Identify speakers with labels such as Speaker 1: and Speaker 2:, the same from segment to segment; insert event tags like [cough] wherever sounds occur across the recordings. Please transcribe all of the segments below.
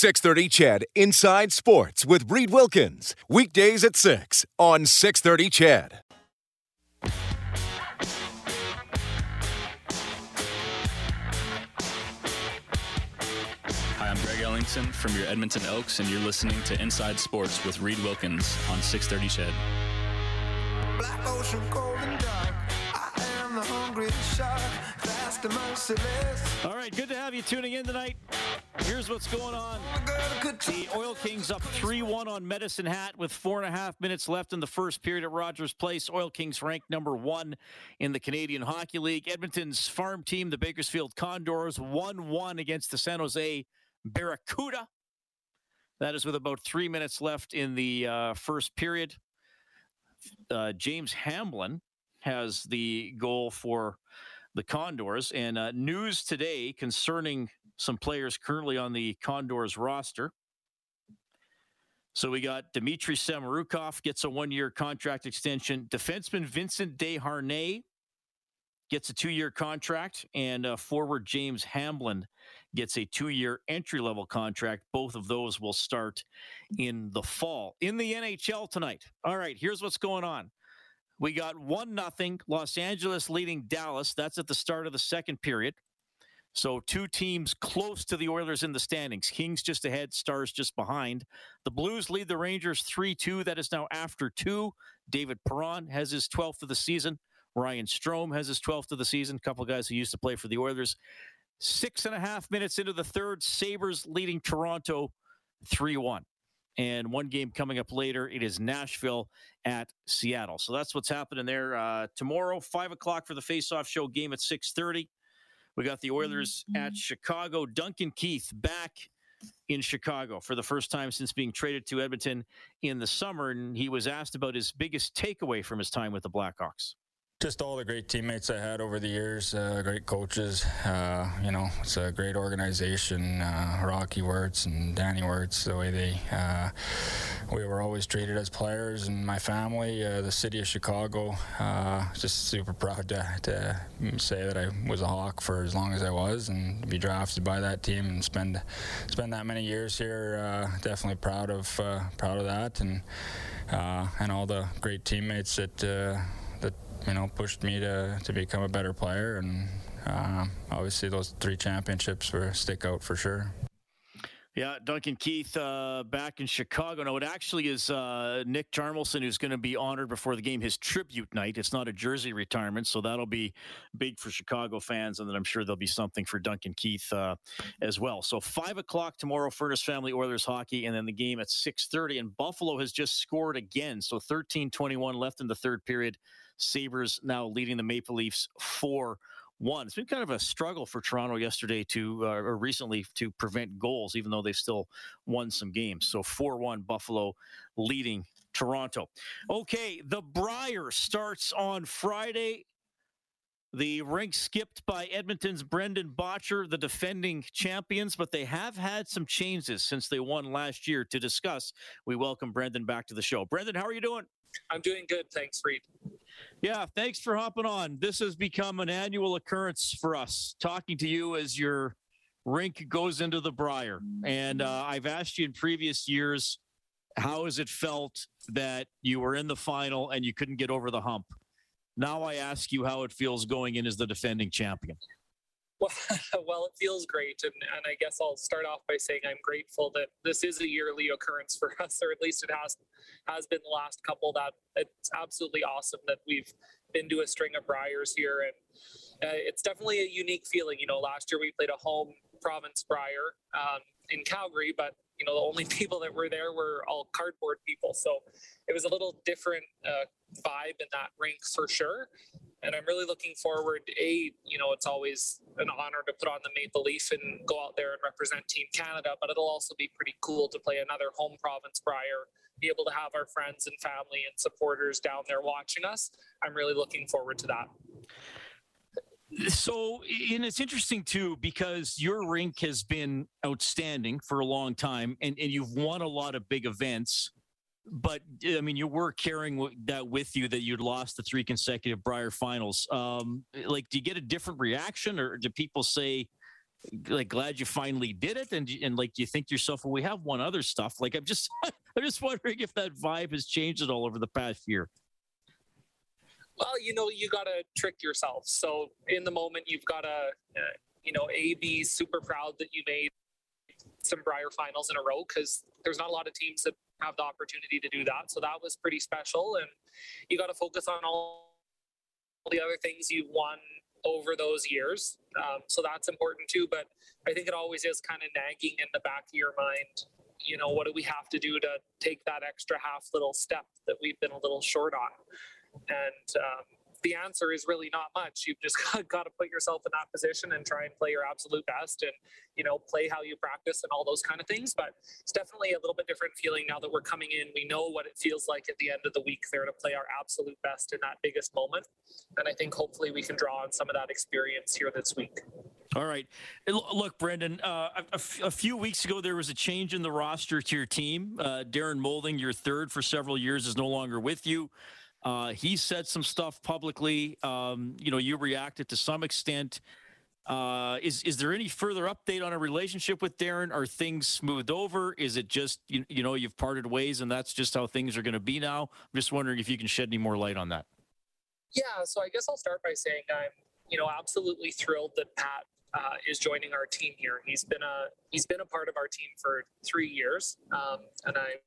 Speaker 1: 630 CHED Inside Sports with Reed Wilkins. Weekdays at 6 on 630 CHED.
Speaker 2: Hi, I'm Greg Ellington from your Edmonton Elks, and you're listening to Inside Sports with Reed Wilkins on 630 CHED. Black ocean, cold and dark. I am the
Speaker 3: hungry shark, and merciless. All right, good to have you tuning in tonight. Here's what's going on. The Oil Kings up 3 1 on Medicine Hat with four and a half minutes left in the first period at Rogers Place. Oil Kings ranked number one in the Canadian Hockey League. Edmonton's farm team, the Bakersfield Condors, 1 1 against the San Jose Barracuda. That is with about three minutes left in the uh, first period. Uh, James Hamblin has the goal for the Condors. And uh, news today concerning some players currently on the Condors roster. So we got Dmitry Samorukov gets a one-year contract extension. Defenseman Vincent Desharnais gets a two-year contract, and uh, forward James Hamblin gets a two-year entry-level contract. Both of those will start in the fall. In the NHL tonight. All right, here's what's going on. We got one nothing. Los Angeles leading Dallas. That's at the start of the second period. So two teams close to the Oilers in the standings. Kings just ahead, Stars just behind. The Blues lead the Rangers 3-2. That is now after two. David Perron has his 12th of the season. Ryan Strome has his 12th of the season. A couple guys who used to play for the Oilers. Six and a half minutes into the third, Sabres leading Toronto 3 1. And one game coming up later, it is Nashville at Seattle. So that's what's happening there. Uh, tomorrow, 5 o'clock for the face-off show game at 6.30. We got the Oilers mm-hmm. at Chicago. Duncan Keith back in Chicago for the first time since being traded to Edmonton in the summer. And he was asked about his biggest takeaway from his time with the Blackhawks
Speaker 4: just all the great teammates I had over the years, uh, great coaches. Uh, you know, it's a great organization. Uh, Rocky Wirtz and Danny Wirtz, the way they, uh, we were always treated as players, and my family, uh, the city of Chicago. Uh, just super proud to, to, say that I was a Hawk for as long as I was, and be drafted by that team and spend spend that many years here. definitely proud of proud of that, and and all the great teammates that you know, pushed me to, to become a better player. And uh, obviously, those three championships were stick out for sure.
Speaker 3: Yeah, Duncan Keith uh, back in Chicago. No, it actually is uh, Nick Hjalmarsson who's going to be honored before the game. His tribute night. It's not a jersey retirement, so that'll be big for Chicago fans, and then I'm sure there'll be something for Duncan Keith uh, as well. So five o'clock tomorrow, Furnace Family Oilers hockey, and then the game at six thirty. And Buffalo has just scored again, so 13-21 left in the third period. Sabres now leading the Maple Leafs 4 1. It's been kind of a struggle for Toronto yesterday to, uh, or recently, to prevent goals, even though they've still won some games. So 4 1 Buffalo leading Toronto. Okay, the Brier starts on Friday. The rink skipped by Edmonton's Brendan Bottcher, the defending champions, but they have had some changes since they won last year. To discuss, we welcome Brendan back to the show. Brendan, how are you doing?
Speaker 5: I'm doing good. Thanks, Reed.
Speaker 3: Yeah, thanks for hopping on. This has become an annual occurrence for us, talking to you as your rink goes into the Brier. And uh, I've asked you in previous years, how has it felt that you were in the final and you couldn't get over the hump? Now I ask you how it feels going in as the defending champion. [laughs]
Speaker 5: Well, it feels great, and, and I guess I'll start off by saying I'm grateful that this is a yearly occurrence for [laughs] us, or at least it has has been the last couple. That it's absolutely awesome that we've been to a string of Briers here, and uh, it's definitely a unique feeling. You know, last year we played a home province Brier um, in Calgary, but you know the only [laughs] people that were there were all cardboard people, so it was a little different uh, vibe in that rink for sure and I'm really looking forward. A, you know, it's always an honor to put on the maple leaf and go out there and represent Team Canada, but it'll also be pretty cool to play another home province Brier, be able to have our friends and family and supporters down there watching us. I'm really looking forward to that.
Speaker 3: So, and it's interesting too because your rink has been outstanding for a long time, and, and you've won a lot of big events but I mean, you were carrying that with you that you'd lost the three consecutive Brier finals. Um, like, do you get a different reaction, or do people say, like glad you finally did it and and like do you think to yourself well we have one other stuff. Like i'm just [laughs] i'm just wondering if that vibe has changed at all over the past year.
Speaker 5: Well you know you got to trick yourself. So in the moment you've got to uh, you know a be super proud that you made some brier finals in a row because there's not a lot of teams that have the opportunity to do that so that was pretty special and you got to focus on all the other things you've won over those years. Um, so that's important too. But I think it always is kind of nagging in the back of your mind. You know, what do we have to do to take that extra half little step that we've been a little short on? And um, the answer is really not much. You've just [laughs] got to put yourself in that position and try and play your absolute best and, you know, play how you practice and all those kind of things. But it's definitely a little bit different feeling now that we're coming in. We know what it feels like at the end of the week there to play our absolute best in that biggest moment. And I think hopefully we can draw on some of that experience here this week.
Speaker 3: All right. Look, Brendan, uh, a, a, few weeks ago, there was a change in the roster to your team. Uh, Darren Moulding, your third for several years, is no longer with you. Uh, he said some stuff publicly. Um, you know, you reacted to some extent. Uh, is is there any further update on a relationship with Darren? Are things smoothed over? Is it just you, you know you've parted ways and that's just how things are going to be now? I'm just wondering if you can shed any more light on that.
Speaker 5: Yeah, so I guess I'll start by saying I'm you know absolutely thrilled that Pat uh, is joining our team here. He's been a he's been a part of our team for three years, um, and I'm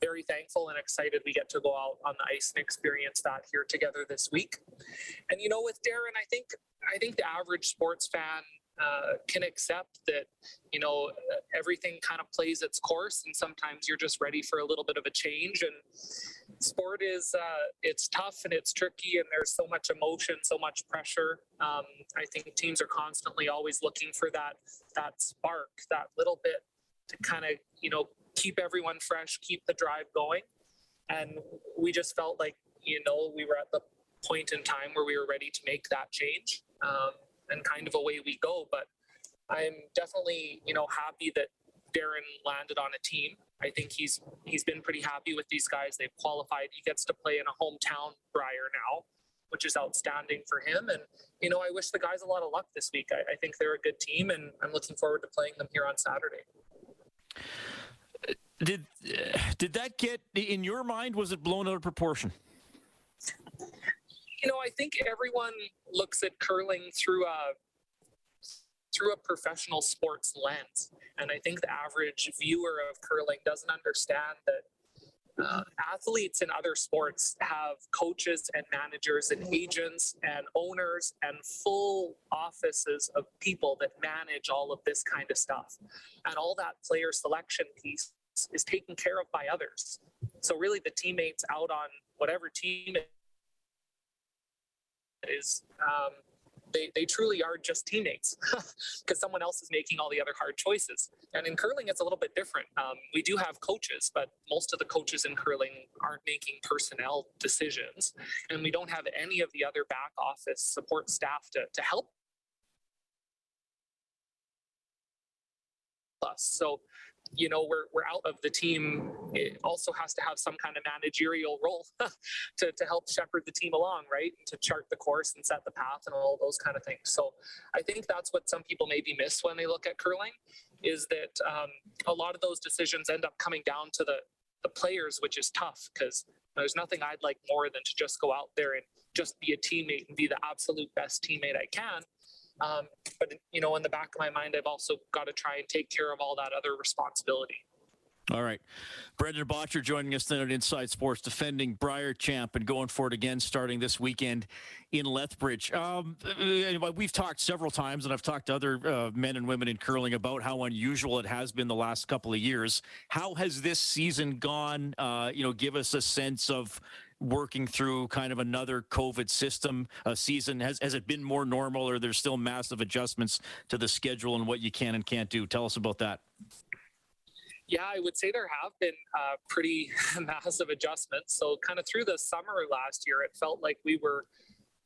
Speaker 5: very thankful and excited we get to go out on the ice and experience that here together this week. And you know, with Darren, I think I think the average sports fan uh, can accept that you know everything kind of plays its course, and sometimes you're just ready for a little bit of a change. And sport is uh, it's tough and it's tricky, and there's so much emotion, so much pressure. Um, I think teams are constantly always looking for that that spark, that little bit to kind of you know keep everyone fresh, keep the drive going. And we just felt like, you know, we were at the point in time where we were ready to make that change. Um, and kind of away we go. But I'm definitely, you know, happy that Darren landed on a team. I think he's he's been pretty happy with these guys. They've qualified. He gets to play in a hometown Brier now, which is outstanding for him. And you know, I wish the guys a lot of luck this week. I, I think they're a good team, and I'm looking forward to playing them here on Saturday.
Speaker 3: Did did that get in your mind? Was it blown out of proportion?
Speaker 5: You know, I think everyone looks at curling through a through a professional sports lens, and I think the average viewer of curling doesn't understand that uh, athletes in other sports have coaches and managers and agents and owners and full offices of people that manage all of this kind of stuff. And all that player selection piece is taken care of by others. So really, the teammates out on whatever team is, um, they, they truly are just teammates [laughs] because someone else is making all the other hard choices. And in curling, it's a little bit different. Um, we do have coaches, but most of the coaches in curling aren't making personnel decisions. And we don't have any of the other back office support staff to, to help us. So you know we're, we're out of the team it also has to have some kind of managerial role [laughs] to, to help shepherd the team along right? And to chart the course and set the path and all those kind of things. So i think that's what some people maybe miss when they look at curling is that um, a lot of those decisions end up coming down to the the players which is tough because there's nothing i'd like more than to just go out there and just be a teammate and be the absolute best teammate i can um, but you know, in the back of my mind, I've also got to try and take care of all that other responsibility.
Speaker 3: All right. Brendan Bottcher joining us then at Inside Sports, defending Brier champ and going for it again starting this weekend in Lethbridge. Um, anyway, we've talked several times, and I've talked to other uh, men and women in curling about how unusual it has been the last couple of years. How has this season gone? Uh, you know, give us a sense of working through kind of another COVID system a season? Has has it been more normal, or there's still massive adjustments to the schedule and what you can and can't do? Tell us about that.
Speaker 5: Yeah, I would say there have been uh, pretty [laughs] massive adjustments. So, kind of through the summer last year, it felt like we were,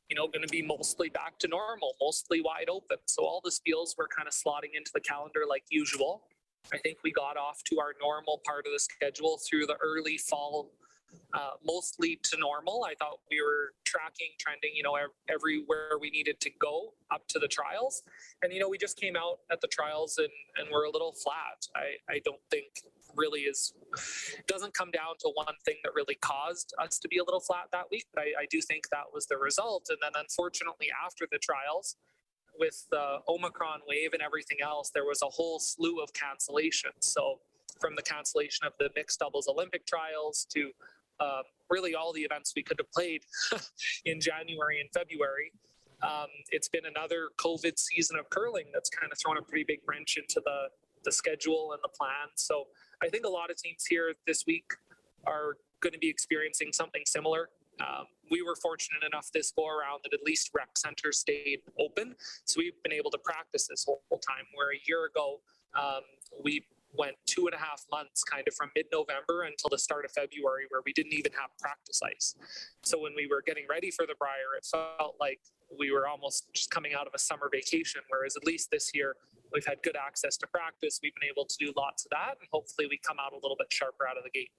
Speaker 5: you know, going to be mostly back to normal, mostly wide open. So, all the spiels were kind of slotting into the calendar like usual. I think we got off to our normal part of the schedule through the early fall uh, mostly to normal. I thought we were tracking, trending, you know, everywhere we needed to go up to the trials. And, you know, we just came out at the trials and, and we're a little flat. I, I don't think really is, doesn't come down to one thing that really caused us to be a little flat that week. But I, I do think that was the result. And then unfortunately, after the trials, with the Omicron wave and everything else, there was a whole slew of cancellations. So, from the cancellation of the mixed doubles Olympic trials to um, really all the events we could have played [laughs] in January and February. Um, it's been another COVID season of curling that's kind of thrown a pretty big wrench into the, the schedule and the plan. So I think a lot of teams here this week are going to be experiencing something similar. Um, we were fortunate enough this go around that at least rec center stayed open. So we've been able to practice this whole, whole time. Where a year ago, um, we went two and a half months kind of from mid-November until the start of February where we didn't even have practice ice. So when we were getting ready for the Brier, it felt like we were almost just coming out of a summer vacation. Whereas at least this year, we've had good access to practice. We've been able to do lots of that, and hopefully we come out a little bit sharper out of the gate.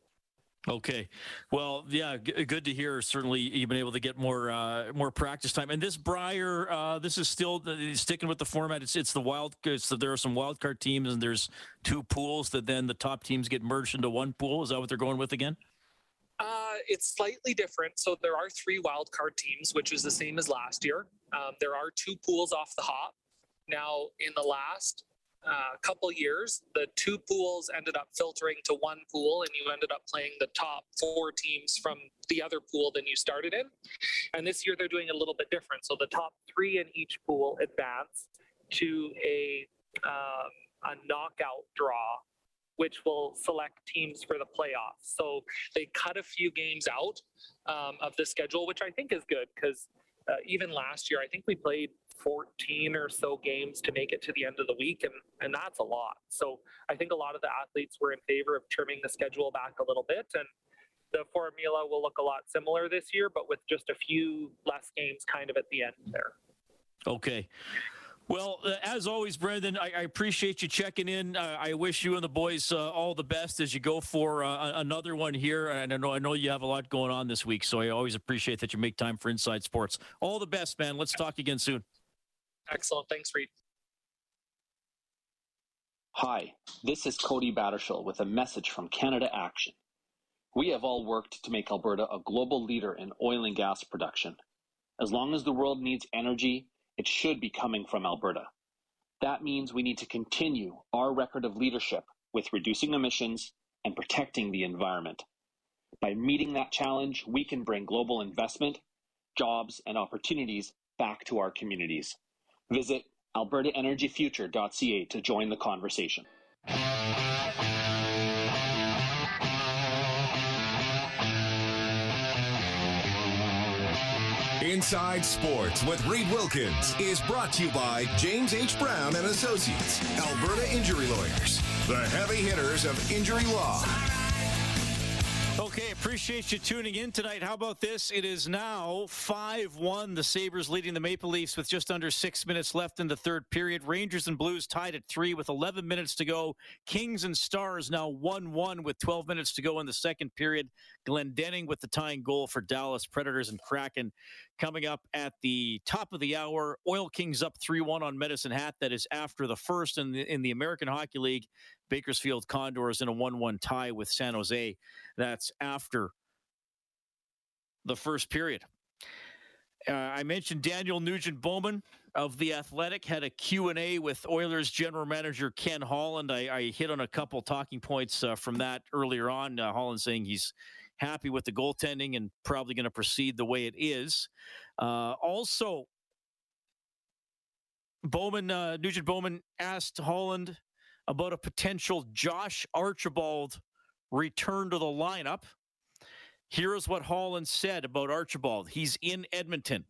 Speaker 3: Okay, well, yeah, g- good to hear. Certainly, you've been able to get more uh, more practice time. And this Brier, uh, this is still sticking with the format. It's it's the wild. It's the, there are some wild card teams, and there's two pools that then the top teams get merged into one pool. Is that what they're going with again?
Speaker 5: Uh, it's slightly different. So there are three wild card teams, which is the same as last year. Um, there are two pools off the hop. Now, in the last uh, couple years, the two pools ended up filtering to one pool, and you ended up playing the top four teams from the other pool than you started in. And this year they're doing a little bit different. So the top three in each pool advance to a um, a knockout draw, which will select teams for the playoffs. So they cut a few games out um, of the schedule, which I think is good because uh, even last year, I think we played 14 or so games to make it to the end of the week, and, and that's a lot. So I think a lot of the athletes were in favor of trimming the schedule back a little bit, and the formula will look a lot similar this year, but with just a few less games kind of at the end there.
Speaker 3: Okay. Well, uh, as always, Brendan, I, I, appreciate you checking in. Uh, I wish you and the boys uh, all the best as you go for uh, another one here. And I know I know you have a lot going on this week, so I always appreciate that you make time for Inside Sports. All the best, man. Let's talk again soon.
Speaker 5: Excellent. Thanks, Reed.
Speaker 6: Hi, this is Cody Battershill with a message from Canada Action. We have all worked to make Alberta a global leader in oil and gas production. As long as the world needs energy, it should be coming from Alberta. That means we need to continue our record of leadership with reducing emissions and protecting the environment. By meeting that challenge, we can bring global investment, jobs, and opportunities back to our communities. Visit albertaenergyfuture.ca to join the conversation.
Speaker 1: Inside Sports with Reed Wilkins is brought to you by James H. Brown and Associates, Alberta Injury Lawyers, the heavy hitters of injury law.
Speaker 3: Okay, appreciate you tuning in tonight. How about this? It is now 5 1. The Sabres leading the Maple Leafs with just under six minutes left in the third period. Rangers and Blues tied at three with 11 minutes to go. Kings and Stars now 1 1 with 12 minutes to go in the second period. Glendening with the tying goal for Dallas Predators and Kraken coming up at the top of the hour. Oil Kings up 3 1 on Medicine Hat. That is after the first in the, in the American Hockey League. Bakersfield Condors in a 1 1 tie with San Jose. That's after the first period. Uh, I mentioned Daniel Nugent Bowman of the Athletic had a Q&A with Oilers general manager Ken Holland. I, I hit on a couple talking points uh, from that earlier on. Uh, Holland saying he's happy with the goaltending and probably going to proceed the way it is. Uh, also, Bowman, uh, Nugent Bowman asked Holland about a potential Josh Archibald return to the lineup. Here is what Holland said about Archibald. He's in Edmonton.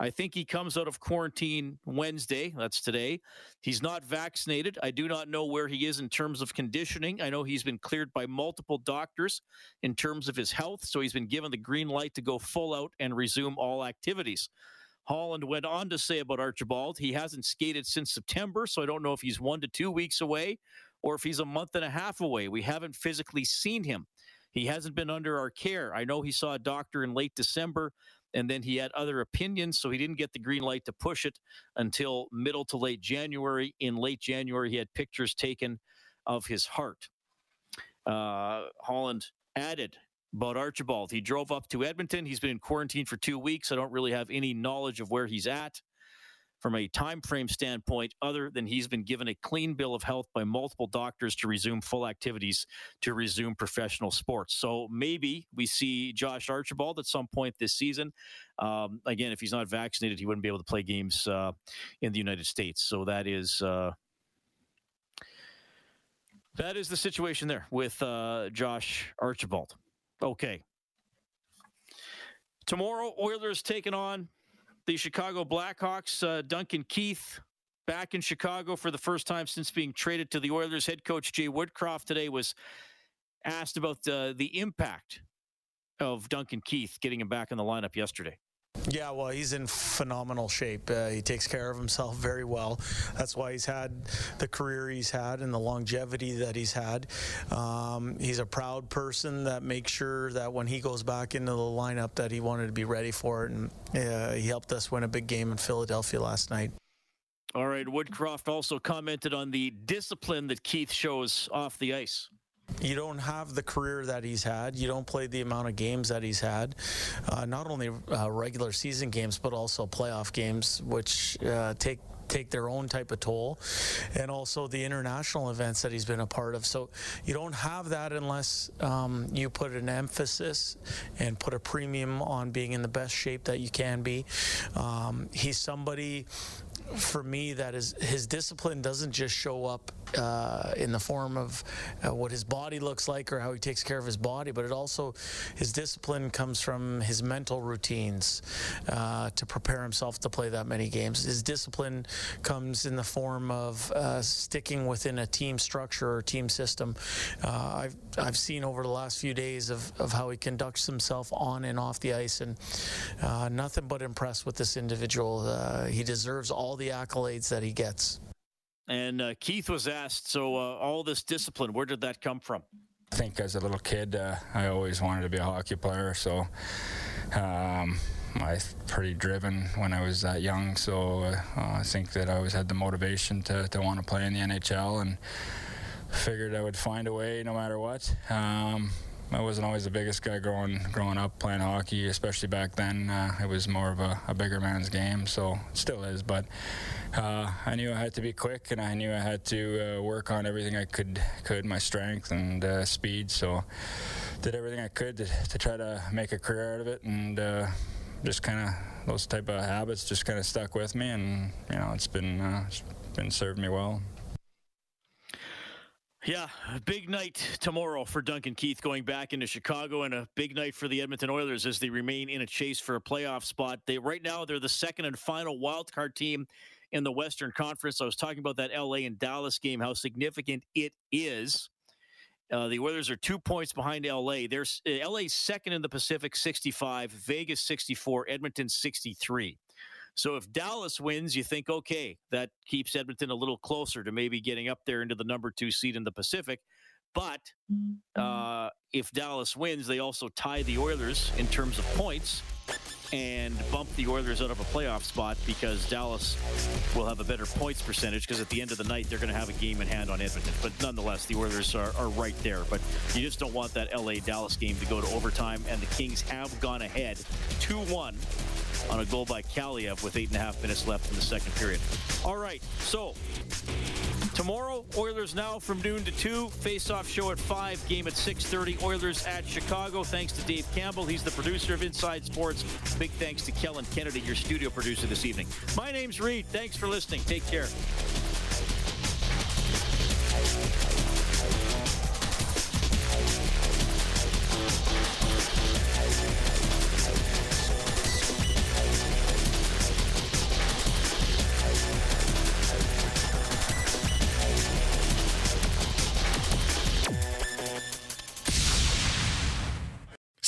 Speaker 3: I think he comes out of quarantine Wednesday. That's today. He's not vaccinated. I do not know where he is in terms of conditioning. I know he's been cleared by multiple doctors in terms of his health, so he's been given the green light to go full out and resume all activities. Holland went on to say about Archibald, he hasn't skated since September, so I don't know if he's one to two weeks away or if he's a month and a half away. We haven't physically seen him. He hasn't been under our care. I know he saw a doctor in late December and then he had other opinions, so he didn't get the green light to push it until middle to late January. In late January, he had pictures taken of his heart. Uh, Holland added about Archibald. He drove up to Edmonton. He's been in quarantine for two weeks. I don't really have any knowledge of where he's at from a time frame standpoint other than he's been given a clean bill of health by multiple doctors to resume full activities to resume professional sports so maybe we see josh archibald at some point this season um, again if he's not vaccinated he wouldn't be able to play games uh, in the united states so that is uh, that is the situation there with uh, josh archibald okay tomorrow oilers taking on the Chicago Blackhawks. Uh, Duncan Keith back in Chicago for the first time since being traded to the Oilers. Head coach Jay Woodcroft today was asked about the, the impact of Duncan Keith getting him back in the lineup yesterday.
Speaker 7: Yeah, well, he's in phenomenal shape. Uh, he takes care of himself very well. That's why he's had the career he's had and the longevity that he's had. Um, he's a proud person that makes sure that when he goes back into the lineup, that he wanted to be ready for it, and uh, he helped us win a big game in Philadelphia last night.
Speaker 3: All right, Woodcroft also commented on the discipline that Keith shows off the ice
Speaker 7: you don't have the career that he's had. You don't play the amount of games that he's had, uh, not only uh, regular season games but also playoff games, which uh, take take their own type of toll, and also the international events that he's been a part of. So you don't have that unless um, you put an emphasis and put a premium on being in the best shape that you can be. Um, he's somebody for me that is his discipline doesn't just show up uh, in the form of uh, what his body looks like or how he takes care of his body, but it also his discipline comes from his mental routines uh, to prepare himself to play that many games. His discipline comes in the form of uh, sticking within a team structure or team system. Uh, I've I've seen over the last few days of, of how he conducts himself on and off the ice, and uh, nothing but impressed with this individual. he deserves all the accolades that he gets.
Speaker 3: And uh, Keith was asked, so uh, all this discipline, where did that come from?
Speaker 4: I think as a little kid, uh, I always wanted to be a hockey player. So um, I was pretty driven when I was that young. So uh, I think that I always had the motivation to, to want to play in the NHL and figured I would find a way no matter what. Um, I wasn't always the biggest guy growing growing up playing hockey, especially back then. Uh, it was more of a, a, bigger man's game, so it still is. But uh, I knew I had to be quick, and I knew I had to uh, work on everything I could, could my strength and uh, speed. So did everything I could to, to, try to make a career out of it, and uh, just kind of those type of habits just kind of stuck with me, and you know it's been uh, it's been served me well.
Speaker 3: Yeah, big night tomorrow for Duncan Keith going back into Chicago, and a big night for the Edmonton Oilers as they remain in a chase for a playoff spot. They right now they're the second and final wild card team in the Western Conference. I was talking about that LA and Dallas game, how significant it is. Uh, the Oilers are two points behind LA. There's LA's second in the Pacific, 65, Vegas 64, Edmonton 63. So if Dallas wins, you think, okay, that keeps Edmonton a little closer to maybe getting up there into the number two seed in the Pacific. But mm-hmm. uh, if Dallas wins, they also tie the Oilers in terms of points and bump the Oilers out of a playoff spot because Dallas will have a better points percentage because at the end of the night they're going to have a game in hand on Edmonton. But nonetheless, the Oilers are, are right there. But you just don't want that LA Dallas game to go to overtime, and the Kings have gone ahead 2 1 on a goal by Kaliyev with eight and a half minutes left in the second period. All right, so tomorrow Oilers now from noon to two. Face-off show at five. Game at 6:30. Oilers at Chicago. Thanks to Dave Campbell. He's the producer of Inside Sports. Big thanks to Kellen Kennedy, your studio producer this evening. My name's Reed. Thanks for listening. Take care.